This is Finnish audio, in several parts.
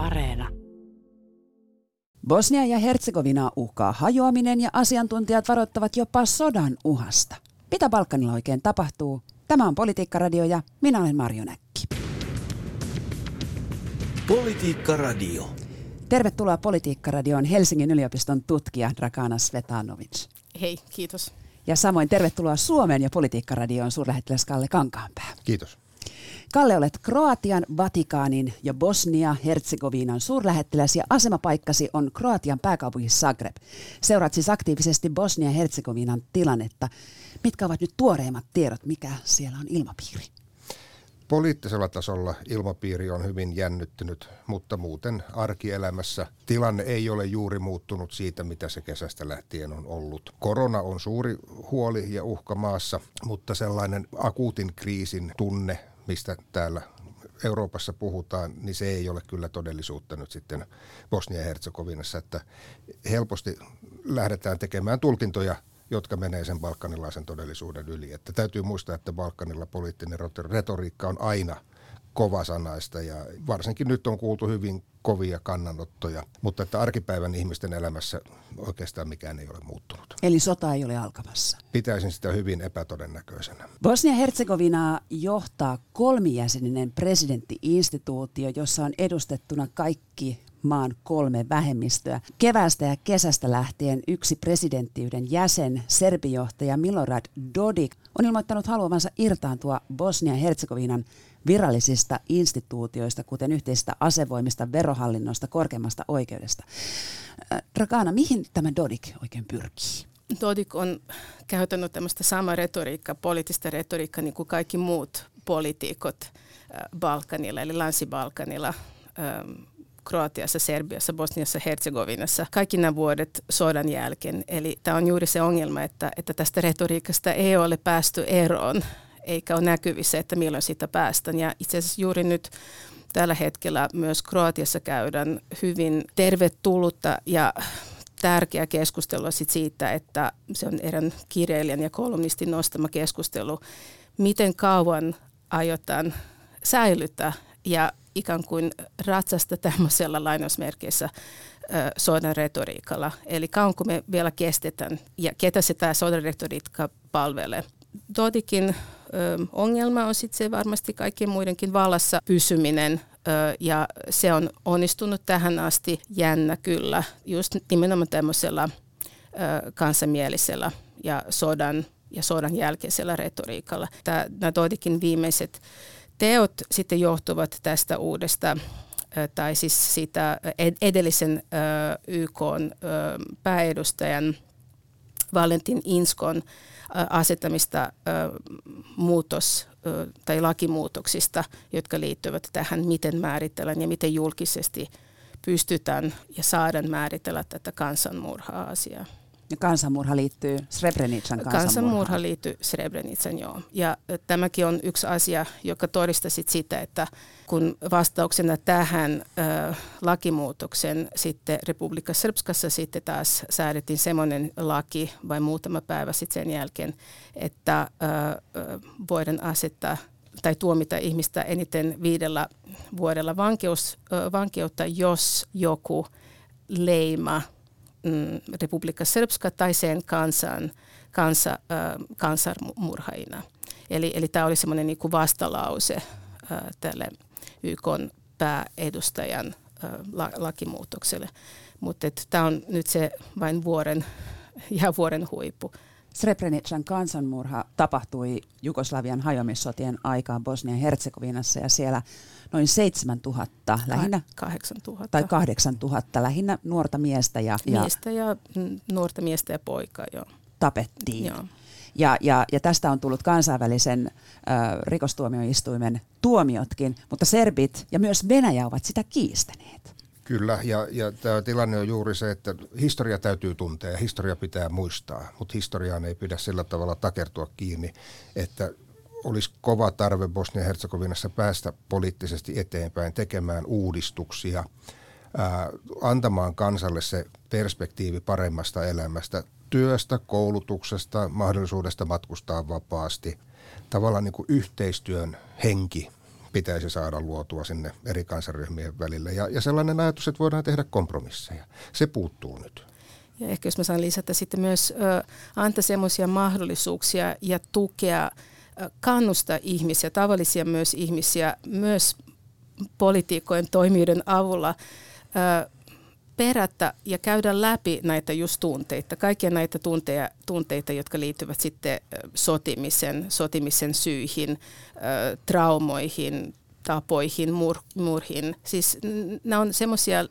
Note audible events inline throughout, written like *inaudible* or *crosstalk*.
Areena. Bosnia ja Herzegovina uhkaa hajoaminen ja asiantuntijat varoittavat jopa sodan uhasta. Mitä Balkanilla oikein tapahtuu? Tämä on Politiikka-radio ja minä olen Marjo Näkki. Politiikka-radio. Tervetuloa Politiikka-radioon Helsingin yliopiston tutkija Dragana Svetanovic. Hei, kiitos. Ja samoin tervetuloa Suomen ja Politiikka-radioon suurlähettiläs Kalle Kankaanpää. Kiitos. Kalle, olet Kroatian, Vatikaanin ja Bosnia-Herzegovinan suurlähettiläs ja asemapaikkasi on Kroatian pääkaupunki Zagreb. Seuraat siis aktiivisesti Bosnia-Herzegovinan tilannetta. Mitkä ovat nyt tuoreimmat tiedot, mikä siellä on ilmapiiri? Poliittisella tasolla ilmapiiri on hyvin jännittynyt, mutta muuten arkielämässä tilanne ei ole juuri muuttunut siitä, mitä se kesästä lähtien on ollut. Korona on suuri huoli ja uhka maassa, mutta sellainen akuutin kriisin tunne mistä täällä Euroopassa puhutaan, niin se ei ole kyllä todellisuutta nyt sitten Bosnia-Herzegovinassa, että helposti lähdetään tekemään tulkintoja jotka menee sen balkanilaisen todellisuuden yli. Että täytyy muistaa, että Balkanilla poliittinen retoriikka on aina kovasanaista ja varsinkin nyt on kuultu hyvin kovia kannanottoja, mutta että arkipäivän ihmisten elämässä oikeastaan mikään ei ole muuttunut. Eli sota ei ole alkamassa? Pitäisin sitä hyvin epätodennäköisenä. Bosnia-Herzegovinaa johtaa kolmijäseninen presidenttiinstituutio, jossa on edustettuna kaikki maan kolme vähemmistöä. Kevästä ja kesästä lähtien yksi presidenttiyden jäsen, serbijohtaja Milorad Dodik, on ilmoittanut haluavansa irtaantua Bosnia-Herzegovinan virallisista instituutioista, kuten yhteisistä asevoimista, verohallinnosta, korkeimmasta oikeudesta. Dragana, mihin tämä Dodik oikein pyrkii? Dodik on käytänyt tämmöistä samaa retoriikkaa, poliittista retoriikkaa, niin kuin kaikki muut poliitikot Balkanilla, eli Länsi-Balkanilla, Kroatiassa, Serbiassa, Bosniassa, Herzegovinassa kaikki nämä vuodet sodan jälkeen. Eli tämä on juuri se ongelma, että, että tästä retoriikasta ei ole päästy eroon eikä ole näkyvissä, että milloin siitä päästään. Ja itse asiassa juuri nyt tällä hetkellä myös Kroatiassa käydään hyvin tervetullutta ja tärkeä keskustelua sit siitä, että se on erään kirjailijan ja kolumnistin nostama keskustelu, miten kauan aiotaan säilyttää ja ikään kuin ratsasta tämmöisellä lainausmerkeissä sodan retoriikalla. Eli kauanko me vielä kestetään ja ketä se tämä sodan retoriikka palvelee. Dodikin ongelma on sitten se varmasti kaikkien muidenkin vallassa pysyminen ja se on onnistunut tähän asti jännä kyllä, just nimenomaan tämmöisellä kansanmielisellä ja sodan ja sodan jälkeisellä retoriikalla. Nämä Dodikin viimeiset teot sitten johtuvat tästä uudesta tai siis siitä edellisen YK pääedustajan Valentin Inskon asettamista muutos- tai lakimuutoksista, jotka liittyvät tähän, miten määritellään ja miten julkisesti pystytään ja saadaan määritellä tätä kansanmurha-asiaa. Ja kansanmurha liittyy Srebrenican kansanmurhaan. Kansanmurha liittyy Srebrenican, joo. Ja tämäkin on yksi asia, joka todistaa sitä, että kun vastauksena tähän äh, lakimuutoksen sitten Republika Srpskassa sitten taas säädettiin semmoinen laki vain muutama päivä sitten sen jälkeen, että äh, voidaan asettaa tai tuomita ihmistä eniten viidellä vuodella vankeus, vankeutta, jos joku leima – mm, Republika Srpska tai sen kansan, kansa, kansanmurhaina. Eli, eli tämä oli semmoinen niin vastalause tälle YK pääedustajan la, lakimuutokselle. Mutta tämä on nyt se vain vuoren *laughs* ja vuoren huippu. Srebrenican kansanmurha tapahtui Jugoslavian hajoamissotien aikaan Bosnia-Herzegovinassa ja siellä noin 7000 lähinnä. 8000. Tai 8000 lähinnä nuorta miestä ja, ja miestä ja nuorta miestä ja poikaa, joo. Tapettiin. Joo. Ja, ja, ja tästä on tullut kansainvälisen äh, rikostuomioistuimen tuomiotkin, mutta serbit ja myös Venäjä ovat sitä kiistäneet. Kyllä, ja, ja tämä tilanne on juuri se, että historia täytyy tuntea ja historia pitää muistaa, mutta historiaan ei pidä sillä tavalla takertua kiinni, että olisi kova tarve Bosnia-Herzegovinassa päästä poliittisesti eteenpäin, tekemään uudistuksia, ää, antamaan kansalle se perspektiivi paremmasta elämästä, työstä, koulutuksesta, mahdollisuudesta matkustaa vapaasti, tavallaan niin kuin yhteistyön henki pitäisi saada luotua sinne eri kansaryhmien välille. Ja, ja sellainen ajatus, että voidaan tehdä kompromisseja, se puuttuu nyt. Ja ehkä jos mä saan lisätä sitten myös ö, antaa semmoisia mahdollisuuksia ja tukea, ö, ihmisiä, tavallisia myös ihmisiä, myös politiikkojen toimijoiden avulla ö, perätä ja käydä läpi näitä just tunteita, kaikkia näitä tunteja, tunteita, jotka liittyvät sitten sotimisen, sotimisen syihin, traumoihin, tapoihin, mur, murhin. Siis nämä on semmoisia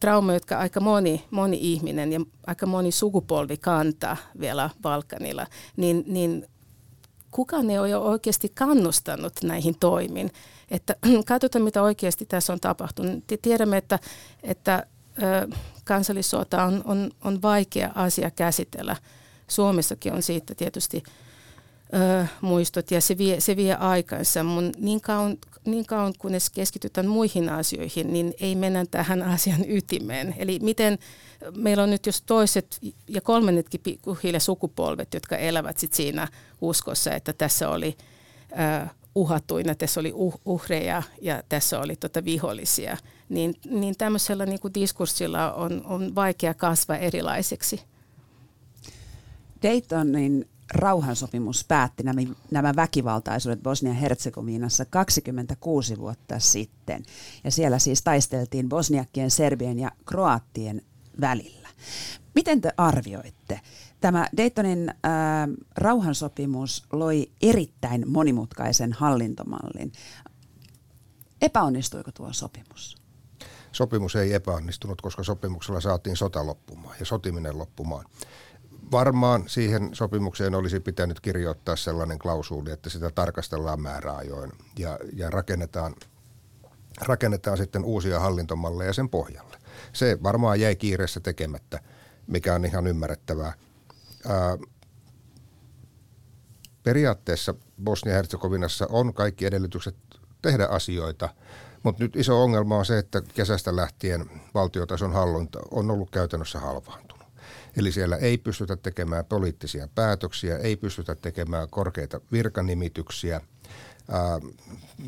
traumoja, jotka aika moni, moni ihminen ja aika moni sukupolvi kantaa vielä Balkanilla, niin, niin kukaan ei ole oikeasti kannustanut näihin toimiin. Että *clears throat* katsotaan, mitä oikeasti tässä on tapahtunut. Tiedämme, että, että kansallissota on, on, on vaikea asia käsitellä. Suomessakin on siitä tietysti ö, muistot ja se vie, se vie aikansa. Mun niin kauan, niin kauan kunnes keskitytään muihin asioihin, niin ei mennä tähän *laughs* asian ytimeen. Eli miten meillä on nyt jos toiset ja kolmannetkin pikkuhiljaa sukupolvet, jotka elävät sit siinä uskossa, että tässä oli ö, uhattuina, tässä oli uh, uhreja ja tässä oli tota vihollisia, niin, niin tämmöisellä niin kuin diskurssilla on, on vaikea kasvaa erilaiseksi. Daytonin rauhansopimus päätti nämä, nämä väkivaltaisuudet Bosnia-Herzegovinassa 26 vuotta sitten. Ja siellä siis taisteltiin bosniakkien, serbien ja kroattien välillä. Miten te arvioitte Tämä Daytonin äh, rauhansopimus loi erittäin monimutkaisen hallintomallin. Epäonnistuiko tuo sopimus? Sopimus ei epäonnistunut, koska sopimuksella saatiin sota loppumaan ja sotiminen loppumaan. Varmaan siihen sopimukseen olisi pitänyt kirjoittaa sellainen klausuuli, että sitä tarkastellaan määräajoin ja, ja rakennetaan, rakennetaan sitten uusia hallintomalleja sen pohjalle. Se varmaan jäi kiireessä tekemättä, mikä on ihan ymmärrettävää ää, periaatteessa Bosnia-Herzegovinassa on kaikki edellytykset tehdä asioita, mutta nyt iso ongelma on se, että kesästä lähtien valtiotason hallinta on ollut käytännössä halvaantunut. Eli siellä ei pystytä tekemään poliittisia päätöksiä, ei pystytä tekemään korkeita virkanimityksiä. Ää,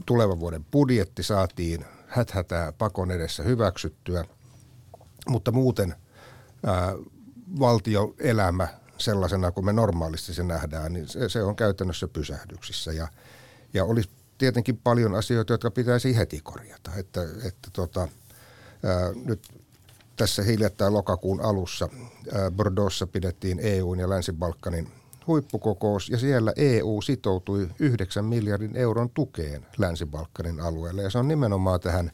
tulevan vuoden budjetti saatiin häthätää pakon edessä hyväksyttyä, mutta muuten ää, valtioelämä sellaisena kuin me normaalisti se nähdään, niin se, se on käytännössä pysähdyksissä. Ja, ja olisi tietenkin paljon asioita, jotka pitäisi heti korjata. Että, että tota, ää, nyt tässä hiljattain lokakuun alussa ää, Bordeauxssa pidettiin EUn ja Länsi-Balkanin huippukokous ja siellä EU sitoutui 9 miljardin euron tukeen Länsi-Balkanin alueelle ja se on nimenomaan tähän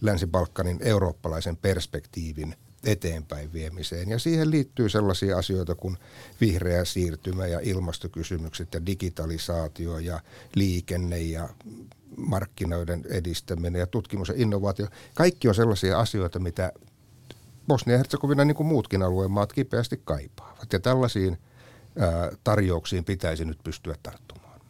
Länsi-Balkanin eurooppalaisen perspektiivin – eteenpäin viemiseen. Ja siihen liittyy sellaisia asioita kuin vihreä siirtymä ja ilmastokysymykset ja digitalisaatio ja liikenne ja markkinoiden edistäminen ja tutkimus ja innovaatio. Kaikki on sellaisia asioita, mitä Bosnia-Herzegovina niin kuin muutkin alueen maat kipeästi kaipaavat. Ja tällaisiin ää, tarjouksiin pitäisi nyt pystyä tarttumaan.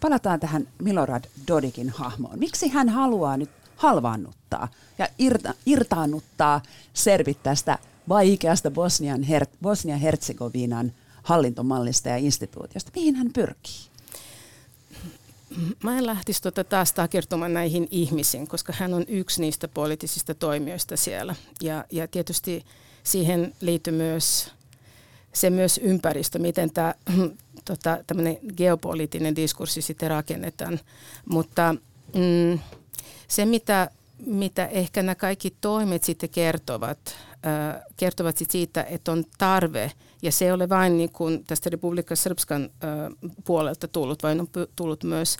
Palataan tähän Milorad Dodikin hahmoon. Miksi hän haluaa nyt halvaannuttaa ja irta, irtaannuttaa servit tästä vaikeasta Bosnian Her- Bosnia-Herzegovinan hallintomallista ja instituutiosta. Mihin hän pyrkii? Mä en lähtisi tuota taas takertumaan näihin ihmisiin, koska hän on yksi niistä poliittisista toimijoista siellä. Ja, ja tietysti siihen liittyy myös se myös ympäristö, miten tämä *clears throat* tota, geopoliittinen diskurssi sitten rakennetaan. Mutta mm, se, mitä, mitä ehkä nämä kaikki toimet sitten kertovat, kertovat sit siitä, että on tarve, ja se ei ole vain niin kuin tästä Republika Srpskan puolelta tullut, vaan on tullut myös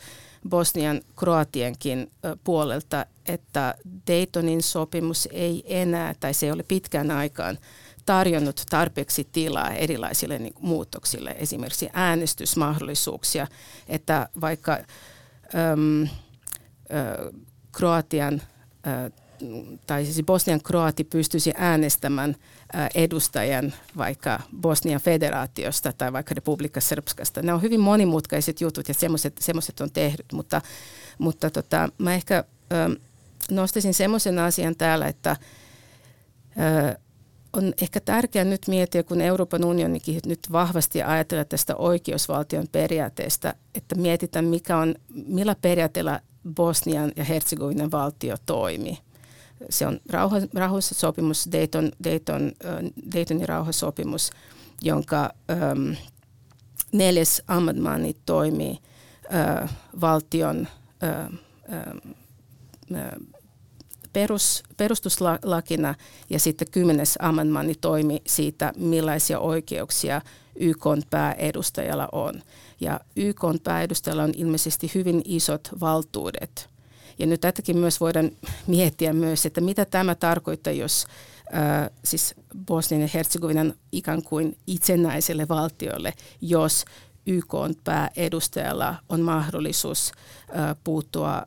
Bosnian Kroatienkin puolelta, että Daytonin sopimus ei enää, tai se ei ole pitkään aikaan, tarjonnut tarpeeksi tilaa erilaisille niin muutoksille, esimerkiksi äänestysmahdollisuuksia, että vaikka äm, äh, Kroatian tai siis Bosnian kroati pystyisi äänestämään edustajan vaikka Bosnian federaatiosta tai vaikka Republika Srpskasta. Nämä on hyvin monimutkaiset jutut ja semmoiset on tehnyt, mutta, mutta tota, mä ehkä nostaisin semmoisen asian täällä, että on ehkä tärkeää nyt miettiä, kun Euroopan unionikin nyt vahvasti ajatella tästä oikeusvaltion periaatteesta, että mietitään, mikä on, millä periaatteella Bosnian ja Herzegovinan valtio toimi. Se on rauha, rauhasopimus, Dayton, Dayton, Daytonin rauhasopimus, jonka ähm, neljäs ammatmaani toimii äh, valtion äh, äh, perus, perustuslakina ja sitten kymmenes ammatmaani toimi siitä, millaisia oikeuksia YK pääedustajalla on. Ja YK pääedustajalla on ilmeisesti hyvin isot valtuudet. Ja nyt tätäkin myös voidaan miettiä myös, että mitä tämä tarkoittaa, jos äh, siis Bosnian ja Herzegovinan ikään kuin itsenäiselle valtiolle, jos YK pääedustajalla on mahdollisuus puuttua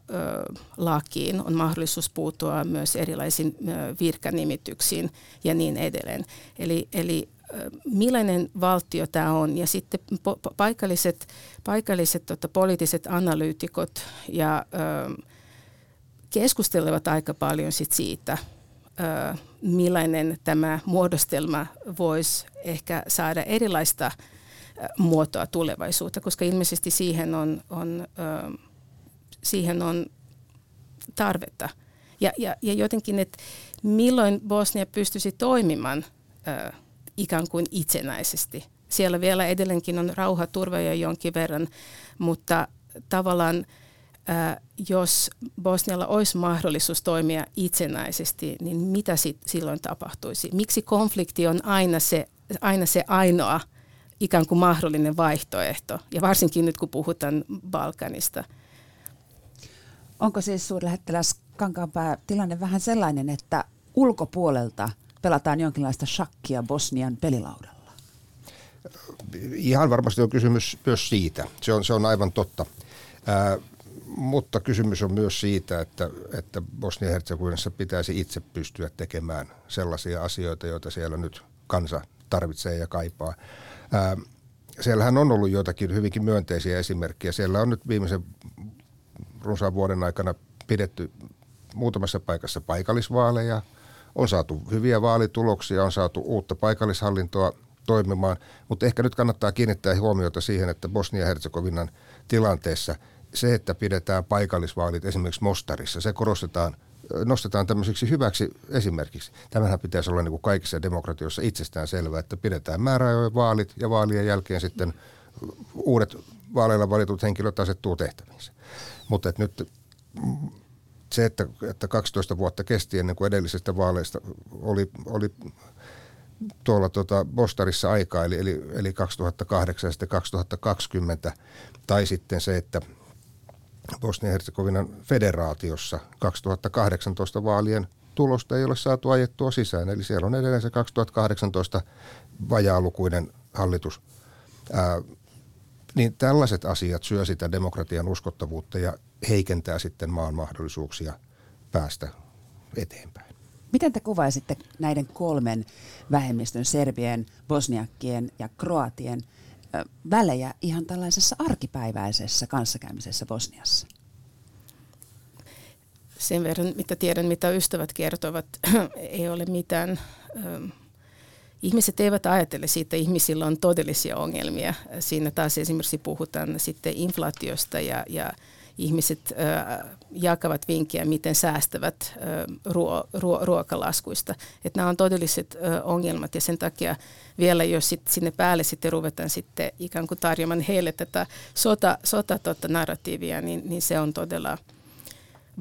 lakiin, on mahdollisuus puuttua myös erilaisiin virkanimityksiin ja niin edelleen. Eli, eli millainen valtio tämä on. Ja sitten paikalliset, paikalliset tota, poliittiset analyytikot ja ö, keskustelevat aika paljon sit siitä, ö, millainen tämä muodostelma voisi ehkä saada erilaista muotoa tulevaisuutta, koska ilmeisesti siihen on, on, siihen on tarvetta. Ja, ja, ja jotenkin, että milloin Bosnia pystyisi toimimaan ikään kuin itsenäisesti. Siellä vielä edelleenkin on rauhaturveja jonkin verran, mutta tavallaan jos Bosnialla olisi mahdollisuus toimia itsenäisesti, niin mitä sit silloin tapahtuisi? Miksi konflikti on aina se, aina se ainoa ikään kuin mahdollinen vaihtoehto, ja varsinkin nyt kun puhutaan Balkanista? Onko siis suurlähettiläs Kankaanpää tilanne vähän sellainen, että ulkopuolelta – pelataan jonkinlaista shakkia Bosnian pelilaudalla? Ihan varmasti on kysymys myös siitä. Se on, se on aivan totta. Ää, mutta kysymys on myös siitä, että, että Bosnia-Herzegovinassa pitäisi itse pystyä tekemään sellaisia asioita, joita siellä nyt kansa tarvitsee ja kaipaa. Siellähän on ollut joitakin hyvinkin myönteisiä esimerkkejä. Siellä on nyt viimeisen runsaan vuoden aikana pidetty muutamassa paikassa paikallisvaaleja – on saatu hyviä vaalituloksia, on saatu uutta paikallishallintoa toimimaan, mutta ehkä nyt kannattaa kiinnittää huomiota siihen, että Bosnia-Herzegovinan tilanteessa se, että pidetään paikallisvaalit esimerkiksi Mostarissa, se korostetaan nostetaan tämmöiseksi hyväksi esimerkiksi. Tämähän pitäisi olla niin kuin kaikissa demokratioissa itsestään selvää, että pidetään määräajojen vaalit ja vaalien jälkeen sitten uudet vaaleilla valitut henkilöt asettuu tehtäviinsä. Mutta nyt se, että, että 12 vuotta kesti ennen kuin edellisestä vaaleista oli, oli tuolla tuota Bostarissa aikaa, eli, eli, eli 2008 ja sitten 2020, tai sitten se, että Bosnia-Herzegovinan federaatiossa 2018 vaalien tulosta ei ole saatu ajettua sisään, eli siellä on edelleen se 2018 vajaalukuinen hallitus. Ää, niin tällaiset asiat syö sitä demokratian uskottavuutta ja heikentää sitten maan mahdollisuuksia päästä eteenpäin. Miten te kuvaisitte näiden kolmen vähemmistön, serbien, bosniakkien ja kroatien välejä ihan tällaisessa arkipäiväisessä kanssakäymisessä Bosniassa? Sen verran, mitä tiedän, mitä ystävät kertovat, *clears throat* ei ole mitään ihmiset eivät ajattele siitä, ihmisillä on todellisia ongelmia. Siinä taas esimerkiksi puhutaan sitten inflaatiosta ja, ja ihmiset jakavat vinkkejä, miten säästävät ruo, ruo, ruokalaskuista. Että nämä on todelliset ongelmat ja sen takia vielä jos sit sinne päälle sitten ruvetaan sitten ikään kuin tarjoamaan heille tätä sota, sota tota narratiivia, niin, niin se on todella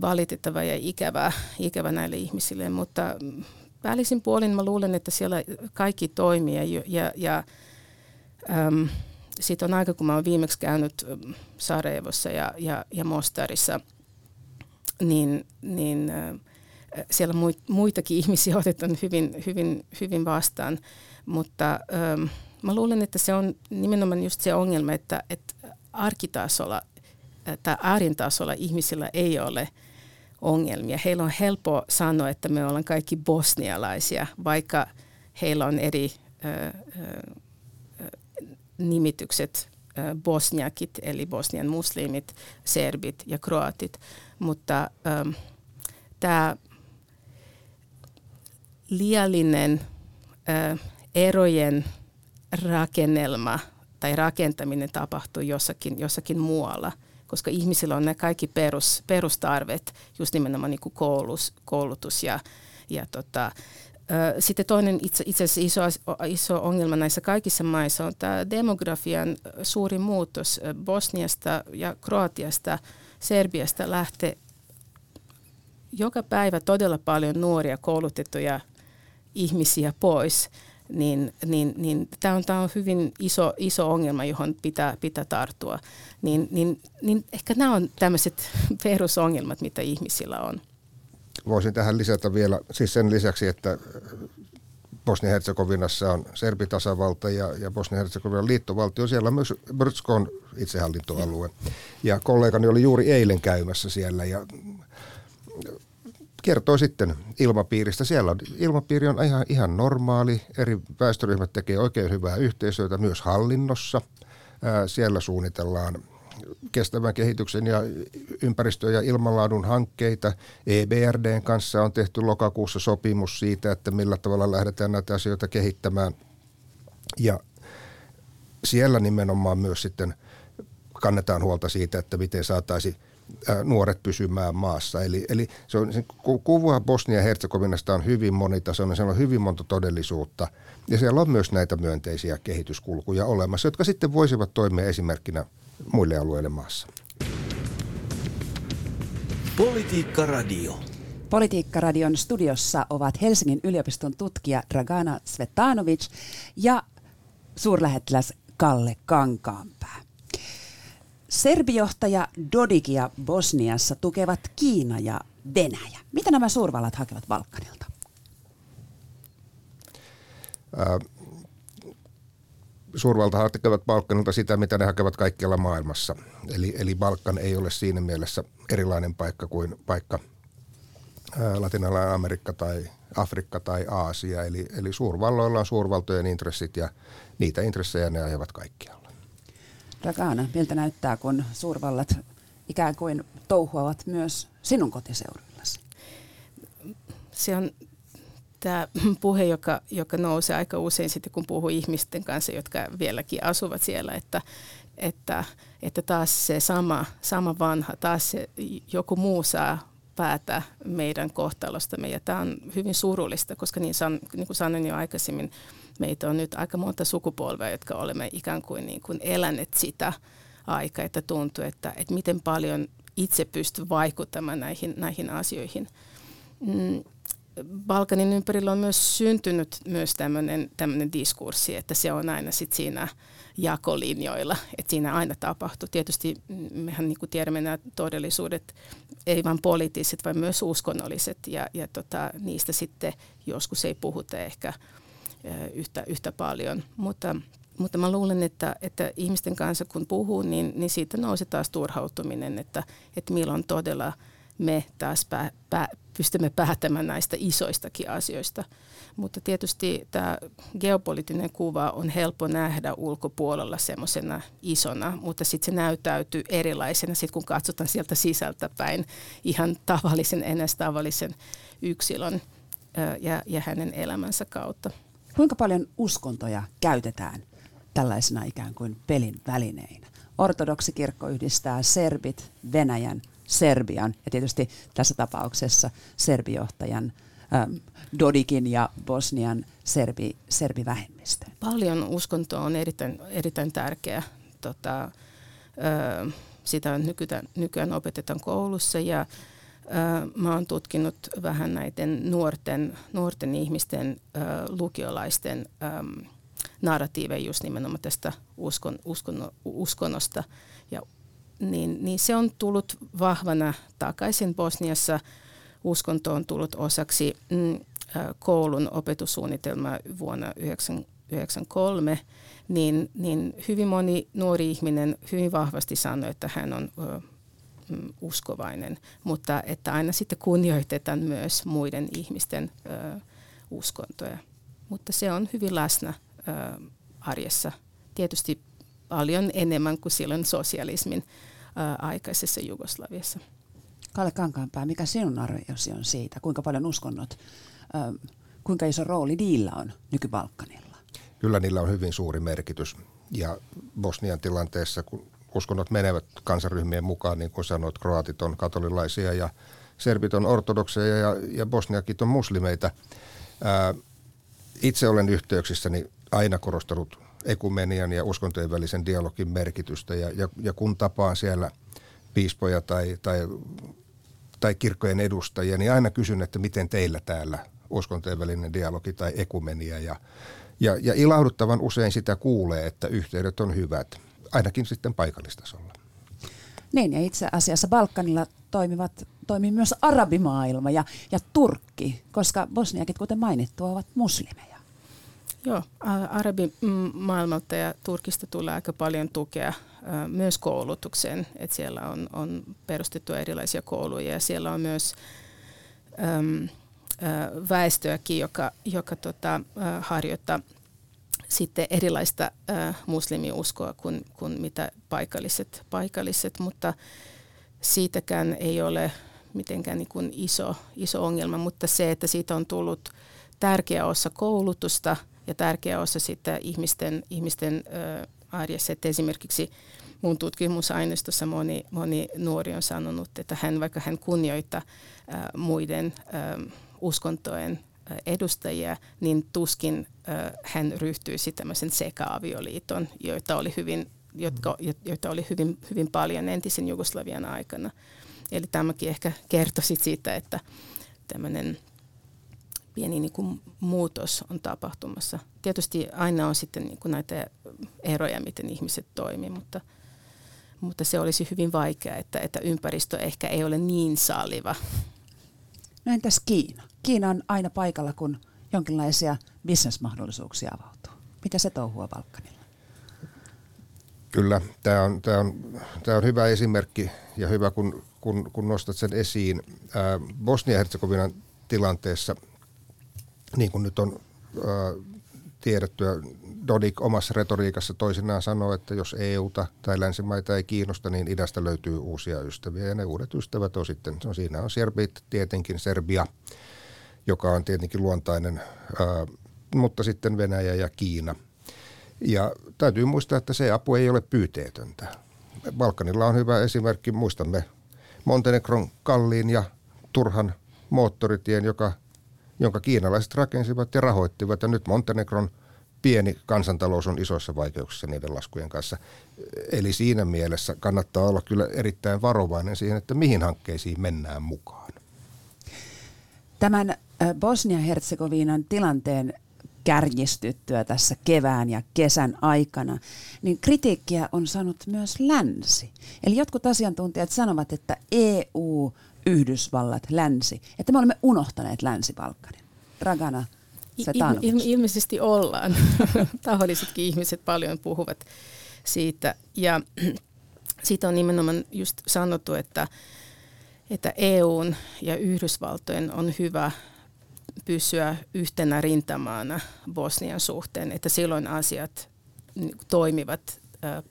valitettava ja ikävä, ikävä näille ihmisille, mutta päällisin puolin mä luulen, että siellä kaikki toimii ja, ja, ja ähm, siitä on aika, kun mä oon viimeksi käynyt Sarajevossa ja, ja, ja Mostarissa, niin, niin äh, siellä muitakin *laughs* ihmisiä otetaan hyvin, hyvin, hyvin vastaan, mutta ähm, mä luulen, että se on nimenomaan just se ongelma, että, että arkitasolla tai arjen tasolla ihmisillä ei ole – ongelmia. Heillä on helppo sanoa, että me ollaan kaikki bosnialaisia, vaikka heillä on eri ö, nimitykset, ö, bosniakit eli bosnian muslimit, serbit ja kroatit. Mutta tämä liiallinen ö, erojen rakennelma tai rakentaminen tapahtuu jossakin, jossakin muualla koska ihmisillä on ne kaikki perus, perustarvet, just nimenomaan niin kuin koulutus ja, ja tota, sitten toinen itse, itse asiassa iso, iso ongelma näissä kaikissa maissa on tämä demografian suuri muutos. Bosniasta ja Kroatiasta, Serbiasta lähtee joka päivä todella paljon nuoria koulutettuja ihmisiä pois, niin, niin, niin tämä on, on hyvin iso, iso ongelma, johon pitää, pitää tarttua. Niin, niin, niin ehkä nämä on tämmöiset *laughs* perusongelmat, mitä ihmisillä on. Voisin tähän lisätä vielä, siis sen lisäksi, että Bosnia-Herzegovinassa on Serbitasavalta ja, ja Bosnia-Herzegovinan liittovaltio. Siellä on myös Brtskon itsehallintoalue. Ja kollegani oli juuri eilen käymässä siellä ja kertoo sitten ilmapiiristä. Siellä on, ilmapiiri on ihan, ihan normaali. Eri väestöryhmät tekee oikein hyvää yhteistyötä myös hallinnossa. siellä suunnitellaan kestävän kehityksen ja ympäristö- ja ilmanlaadun hankkeita. EBRDn kanssa on tehty lokakuussa sopimus siitä, että millä tavalla lähdetään näitä asioita kehittämään. Ja siellä nimenomaan myös sitten kannetaan huolta siitä, että miten saataisiin nuoret pysymään maassa. Eli, eli se on, se kuva Bosnia-Herzegovinasta on hyvin monitasoinen, siellä on hyvin monta todellisuutta ja siellä on myös näitä myönteisiä kehityskulkuja olemassa, jotka sitten voisivat toimia esimerkkinä muille alueille maassa. Politiikka Radio. Politiikka-radion studiossa ovat Helsingin yliopiston tutkija Dragana Svetanovic ja suurlähettiläs Kalle Kankaanpää. Serbijohtaja Dodikia Bosniassa tukevat Kiina ja Venäjä. Mitä nämä suurvallat hakevat Balkanilta? Suurvaltahan tekevät Balkanilta sitä, mitä ne hakevat kaikkialla maailmassa. Eli, eli Balkan ei ole siinä mielessä erilainen paikka kuin paikka Latinalainen Amerikka tai Afrikka tai Aasia. Eli, eli suurvalloilla on suurvaltojen intressit ja niitä intressejä ne ajavat kaikkialla. Rakana, miltä näyttää, kun suurvallat ikään kuin touhuavat myös sinun kotiseudullasi? Se on tämä *clears throat* puhe, joka, joka nousee aika usein sitten, kun puhuu ihmisten kanssa, jotka vieläkin asuvat siellä, että, että, että taas se sama, sama vanha, taas se joku muu saa päätä meidän kohtalostamme. Ja tämä on hyvin surullista, koska niin, san, niin kuin sanoin jo aikaisemmin, meitä on nyt aika monta sukupolvea, jotka olemme ikään kuin, niin kuin eläneet sitä aikaa, että tuntuu, että, että miten paljon itse pystyy vaikuttamaan näihin, näihin asioihin. Mm Balkanin ympärillä on myös syntynyt myös tämmöinen, diskurssi, että se on aina sit siinä jakolinjoilla, että siinä aina tapahtuu. Tietysti mehän niin kuin tiedämme nämä todellisuudet, ei vain poliittiset, vaan myös uskonnolliset, ja, ja tota, niistä sitten joskus ei puhuta ehkä yhtä, yhtä paljon. Mutta, mutta mä luulen, että, että ihmisten kanssa kun puhuu, niin, niin siitä nousee taas turhautuminen, että, että milloin todella me taas pää, pää, pystymme päättämään näistä isoistakin asioista. Mutta tietysti tämä geopoliittinen kuva on helppo nähdä ulkopuolella semmoisena isona, mutta sitten se näyttäytyy erilaisena, sit kun katsotaan sieltä sisältä päin ihan tavallisen, enäs tavallisen yksilön ja, ja hänen elämänsä kautta. Kuinka paljon uskontoja käytetään tällaisena ikään kuin pelin välineinä? Ortodoksikirkko yhdistää serbit, Venäjän, Serbian ja tietysti tässä tapauksessa serbijohtajan ähm, Dodikin ja Bosnian serbi, serbivähemmistö. Paljon uskontoa on erittäin, erittäin tärkeä. Tota, ö, sitä nykyään, nykyään opetetaan koulussa ja ö, mä oon tutkinut vähän näiden nuorten, nuorten ihmisten, ö, lukiolaisten ö, narratiiveja just nimenomaan tästä uskon, uskon, uskonnosta ja niin, niin se on tullut vahvana takaisin Bosniassa. Uskonto on tullut osaksi mm, koulun opetussuunnitelmaa vuonna 1993, niin, niin hyvin moni nuori ihminen hyvin vahvasti sanoi, että hän on ö, mm, uskovainen, mutta että aina sitten kunnioitetaan myös muiden ihmisten ö, uskontoja. Mutta se on hyvin läsnä ö, arjessa. Tietysti paljon enemmän kuin silloin sosialismin ää, aikaisessa Jugoslaviassa. Kalle Kankaanpää, mikä sinun arviosi on siitä, kuinka paljon uskonnot, ää, kuinka iso rooli niillä on nyky-Balkanilla? Kyllä niillä on hyvin suuri merkitys ja Bosnian tilanteessa, kun uskonnot menevät kansaryhmien mukaan, niin kuin sanoit, kroatit on katolilaisia ja serbit on ortodokseja ja, ja bosniakit on muslimeita. Ää, itse olen yhteyksissäni aina korostanut ekumenian ja uskontojen välisen dialogin merkitystä ja, ja, ja kun tapaan siellä piispoja tai, tai, tai kirkkojen edustajia, niin aina kysyn, että miten teillä täällä uskontojen välinen dialogi tai ekumenia ja, ja, ja ilahduttavan usein sitä kuulee, että yhteydet on hyvät, ainakin sitten paikallistasolla. Niin, ja itse asiassa Balkanilla toimivat, toimii myös arabimaailma ja, ja Turkki, koska bosniakit, kuten mainittua, ovat muslimeja. Joo, arabimaailmalta ja Turkista tulee aika paljon tukea myös koulutukseen. Että siellä on, on perustettu erilaisia kouluja ja siellä on myös äm, väestöäkin, joka, joka tota, harjoittaa sitten erilaista äh, muslimiuskoa kuin, kuin mitä paikalliset, paikalliset, mutta siitäkään ei ole mitenkään niin kuin iso, iso ongelma, mutta se, että siitä on tullut tärkeä osa koulutusta ja tärkeä osa sitä ihmisten, ihmisten äh, arjessa, että esimerkiksi mun tutkimusaineistossa moni, moni nuori on sanonut, että hän, vaikka hän kunnioittaa äh, muiden äh, uskontojen edustajia, niin tuskin hän ryhtyisi tämmöisen sekaavioliiton, joita oli hyvin, jotka, joita oli hyvin, hyvin paljon entisen Jugoslavian aikana. Eli tämäkin ehkä kertoi siitä, että tämmöinen pieni niin kuin muutos on tapahtumassa. Tietysti aina on sitten niin kuin näitä eroja, miten ihmiset toimii, mutta, mutta se olisi hyvin vaikea, että, että ympäristö ehkä ei ole niin salliva. No entäs Kiina? Kiina on aina paikalla, kun jonkinlaisia bisnesmahdollisuuksia avautuu. Mitä se touhua Balkanilla? Kyllä, tämä on, tämä on, tämä on hyvä esimerkki ja hyvä, kun, kun, kun nostat sen esiin. Bosnia-Herzegovinan tilanteessa, niin kuin nyt on tiedettyä, Dodik omassa retoriikassa toisinaan sanoo, että jos EUta tai länsimaita ei kiinnosta, niin idästä löytyy uusia ystäviä ja ne uudet ystävät on sitten, no siinä on Serbit, tietenkin Serbia, joka on tietenkin luontainen, mutta sitten Venäjä ja Kiina. Ja täytyy muistaa, että se apu ei ole pyyteetöntä. Balkanilla on hyvä esimerkki, muistamme Montenegron kalliin ja turhan moottoritien, joka, jonka kiinalaiset rakensivat ja rahoittivat. Ja nyt Montenegron pieni kansantalous on isoissa vaikeuksissa niiden laskujen kanssa. Eli siinä mielessä kannattaa olla kyllä erittäin varovainen siihen, että mihin hankkeisiin mennään mukaan. Tämän Bosnia-Herzegovinan tilanteen kärjistyttyä tässä kevään ja kesän aikana, niin kritiikkiä on saanut myös länsi. Eli jotkut asiantuntijat sanovat, että EU, Yhdysvallat, länsi, että me olemme unohtaneet Länsi-Balkanin. Ragana, Il- il- ilmeisesti ollaan. *laughs* Tahollisetkin ihmiset paljon puhuvat siitä. Ja *clears throat* siitä on nimenomaan just sanottu, että, että EUn ja Yhdysvaltojen on hyvä pysyä yhtenä rintamaana Bosnian suhteen, että silloin asiat toimivat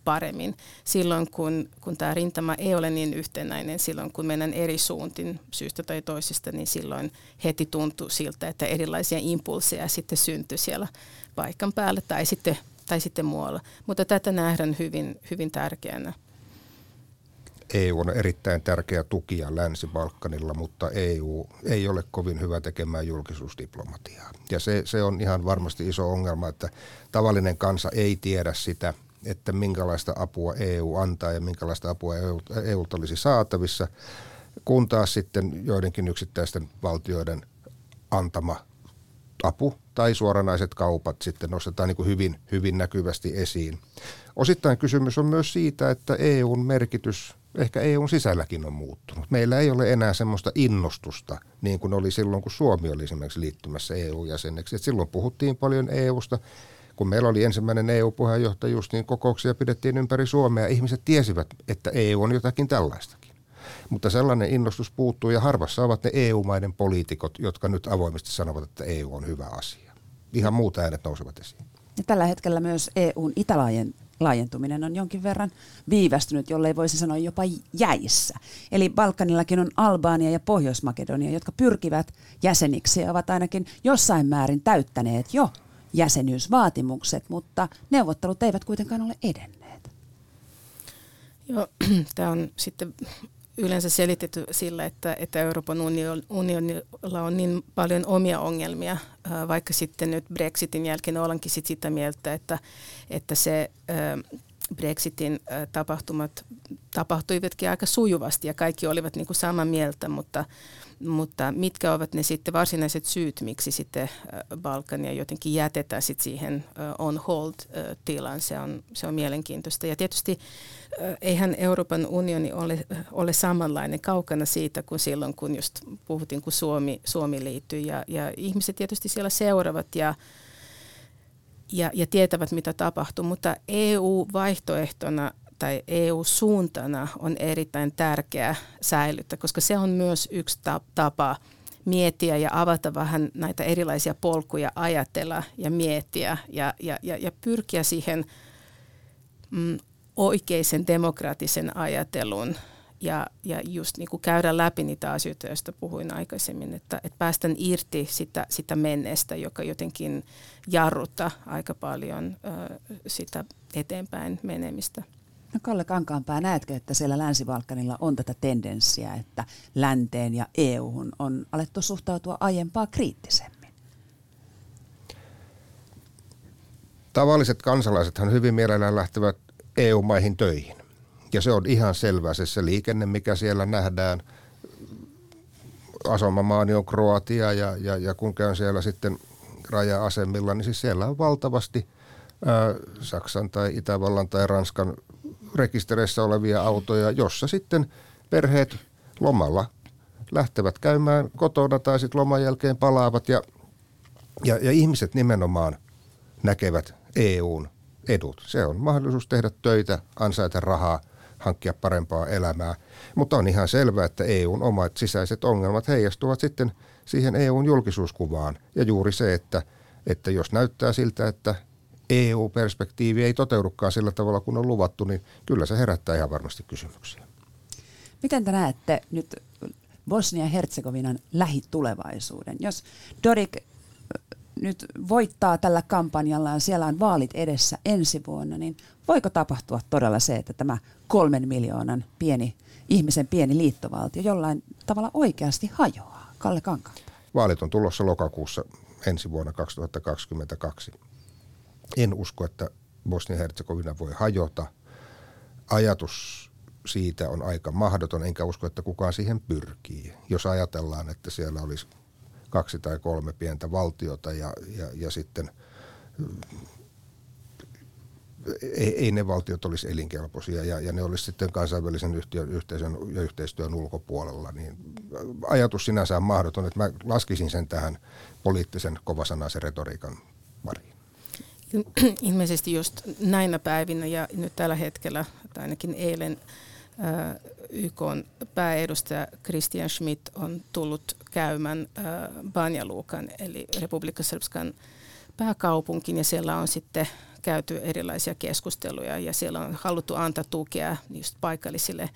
paremmin. Silloin kun, kun tämä rintama ei ole niin yhtenäinen, silloin kun mennään eri suuntiin syystä tai toisesta, niin silloin heti tuntuu siltä, että erilaisia impulseja sitten syntyy siellä paikan päällä tai sitten, tai sitten muualla. Mutta tätä nähdään hyvin, hyvin tärkeänä. EU on erittäin tärkeä tukija Länsi-Balkanilla, mutta EU ei ole kovin hyvä tekemään julkisuusdiplomatiaa. Ja se, se on ihan varmasti iso ongelma, että tavallinen kansa ei tiedä sitä, että minkälaista apua EU antaa ja minkälaista apua EU olisi saatavissa, kun taas sitten joidenkin yksittäisten valtioiden antama apu tai suoranaiset kaupat sitten nostetaan niin hyvin, hyvin näkyvästi esiin. Osittain kysymys on myös siitä, että EUn merkitys ehkä EUn sisälläkin on muuttunut. Meillä ei ole enää semmoista innostusta, niin kuin oli silloin, kun Suomi oli esimerkiksi liittymässä EU-jäseneksi. Et silloin puhuttiin paljon EUsta. Kun meillä oli ensimmäinen EU-puheenjohtajuus, niin kokouksia pidettiin ympäri Suomea. Ihmiset tiesivät, että EU on jotakin tällaistakin. Mutta sellainen innostus puuttuu ja harvassa ovat ne EU-maiden poliitikot, jotka nyt avoimesti sanovat, että EU on hyvä asia. Ihan muut äänet nousevat esiin. Ja tällä hetkellä myös EUn itälaajien laajentuminen on jonkin verran viivästynyt, jollei voisi sanoa jopa jäissä. Eli Balkanillakin on Albania ja Pohjois-Makedonia, jotka pyrkivät jäseniksi ja ovat ainakin jossain määrin täyttäneet jo jäsenyysvaatimukset, mutta neuvottelut eivät kuitenkaan ole edenneet. Joo, *clears throat* tämä on sitten yleensä selitetty sillä, että, että Euroopan unionilla on niin paljon omia ongelmia, vaikka sitten nyt Brexitin jälkeen ollaankin sit sitä mieltä, että, että se Brexitin tapahtumat tapahtuivatkin aika sujuvasti ja kaikki olivat niin kuin samaa mieltä, mutta, mutta mitkä ovat ne sitten varsinaiset syyt, miksi sitten Balkania jotenkin jätetään sitten siihen on hold-tilaan, se on, se on mielenkiintoista. Ja tietysti eihän Euroopan unioni ole, ole samanlainen kaukana siitä kuin silloin, kun just puhuttiin, kun Suomi, Suomi liittyi ja, ja ihmiset tietysti siellä seuraavat ja ja, ja tietävät, mitä tapahtuu, mutta EU-vaihtoehtona tai EU-suuntana on erittäin tärkeää säilyttää, koska se on myös yksi tapa miettiä ja avata vähän näitä erilaisia polkuja, ajatella ja miettiä ja, ja, ja, ja pyrkiä siihen mm, oikeisen demokraattisen ajattelun ja, ja just niin kuin käydä läpi niitä asioita, joista puhuin aikaisemmin, että, että päästään irti sitä, sitä menneestä, joka jotenkin jarruttaa aika paljon ö, sitä eteenpäin menemistä. No Kalle Kankaanpää, näetkö, että siellä Länsi-Balkanilla on tätä tendenssiä, että länteen ja EUhun on alettu suhtautua aiempaa kriittisemmin? Tavalliset kansalaisethan hyvin mielellään lähtevät EU-maihin töihin. Ja se on ihan selvä se, se liikenne, mikä siellä nähdään. Asomamaani on Kroatia ja, ja, ja kun käyn siellä sitten raja-asemilla, niin siis siellä on valtavasti Saksan tai Itävallan tai Ranskan rekistereissä olevia autoja, jossa sitten perheet lomalla lähtevät käymään kotona tai sitten loman jälkeen palaavat ja, ja, ja ihmiset nimenomaan näkevät EUn edut. Se on mahdollisuus tehdä töitä, ansaita rahaa, hankkia parempaa elämää. Mutta on ihan selvää, että EUn omat sisäiset ongelmat heijastuvat sitten siihen EUn julkisuuskuvaan. Ja juuri se, että, että jos näyttää siltä, että EU-perspektiivi ei toteudukaan sillä tavalla kuin on luvattu, niin kyllä se herättää ihan varmasti kysymyksiä. Miten te näette nyt Bosnia-Herzegovinan lähitulevaisuuden? Jos Dorik nyt voittaa tällä kampanjallaan, siellä on vaalit edessä ensi vuonna, niin voiko tapahtua todella se, että tämä kolmen miljoonan pieni, ihmisen pieni liittovaltio jollain tavalla oikeasti hajoaa? Kalle Kankaan. Vaalit on tulossa lokakuussa ensi vuonna 2022. En usko, että Bosnia-Herzegovina voi hajota. Ajatus siitä on aika mahdoton, enkä usko, että kukaan siihen pyrkii. Jos ajatellaan, että siellä olisi kaksi tai kolme pientä valtiota ja, ja, ja sitten ei, ei ne valtiot olisi elinkelpoisia ja, ja ne olisi sitten kansainvälisen yhtiön, yhteisön ja yhteistyön ulkopuolella, niin ajatus sinänsä on mahdoton, että mä laskisin sen tähän poliittisen kovasanaisen retoriikan pariin. *clears throat* Ilmeisesti just näinä päivinä ja nyt tällä hetkellä, tai ainakin eilen, YK pääedustaja Christian Schmidt on tullut käymään Banja Lukan, eli Republika Srpskan pääkaupunkin, ja siellä on sitten käyty erilaisia keskusteluja, ja siellä on haluttu antaa tukea just paikallisille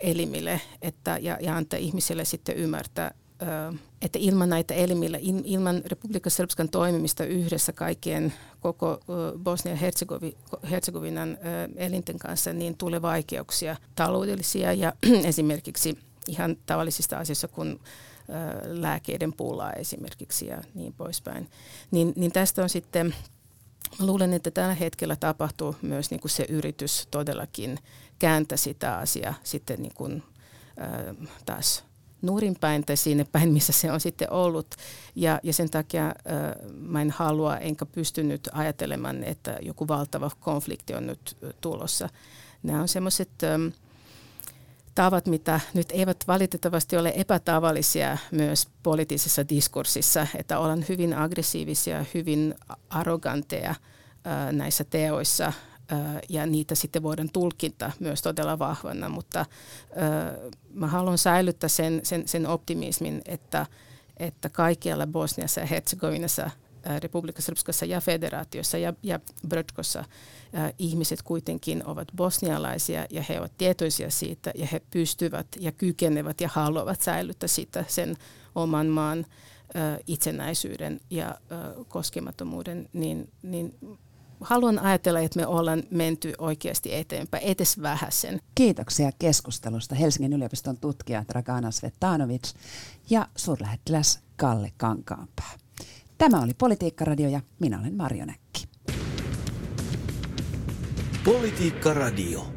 elimille että, ja, ja antaa ihmisille sitten ymmärtää, että ilman näitä elimillä, ilman Republika Srpskan toimimista yhdessä kaikkien koko Bosnia-Herzegovinan elinten kanssa, niin tulee vaikeuksia taloudellisia ja *clears throat* esimerkiksi ihan tavallisista asioista kuin lääkeiden pulaa esimerkiksi ja niin poispäin. Niin, niin tästä on sitten, luulen, että tällä hetkellä tapahtuu myös niin kuin se yritys todellakin kääntää sitä asiaa sitten niin kuin, taas nurinpäin tai sinne päin, missä se on sitten ollut. Ja, ja sen takia äh, mä en halua enkä pystynyt ajattelemaan, että joku valtava konflikti on nyt tulossa. Nämä on semmoiset ähm, tavat, mitä nyt eivät valitettavasti ole epätavallisia myös poliittisessa diskurssissa, että ollaan hyvin aggressiivisia, hyvin arroganteja äh, näissä teoissa – ja niitä sitten voidaan tulkita myös todella vahvana, mutta mä haluan säilyttää sen, sen, sen optimismin, että, että kaikkialla Bosniassa ja Herzegovinassa, Republika Srpskassa ja federaatiossa ja, ja Brötkossa ihmiset kuitenkin ovat bosnialaisia ja he ovat tietoisia siitä ja he pystyvät ja kykenevät ja haluavat säilyttää sitä sen oman maan itsenäisyyden ja koskemattomuuden, niin, niin haluan ajatella, että me ollaan menty oikeasti eteenpäin, etes vähäsen. Kiitoksia keskustelusta Helsingin yliopiston tutkija Dragana Svetanovic ja suurlähettiläs Kalle Kankaanpää. Tämä oli Politiikkaradio ja minä olen Marjo Näkki. Politiikka Radio.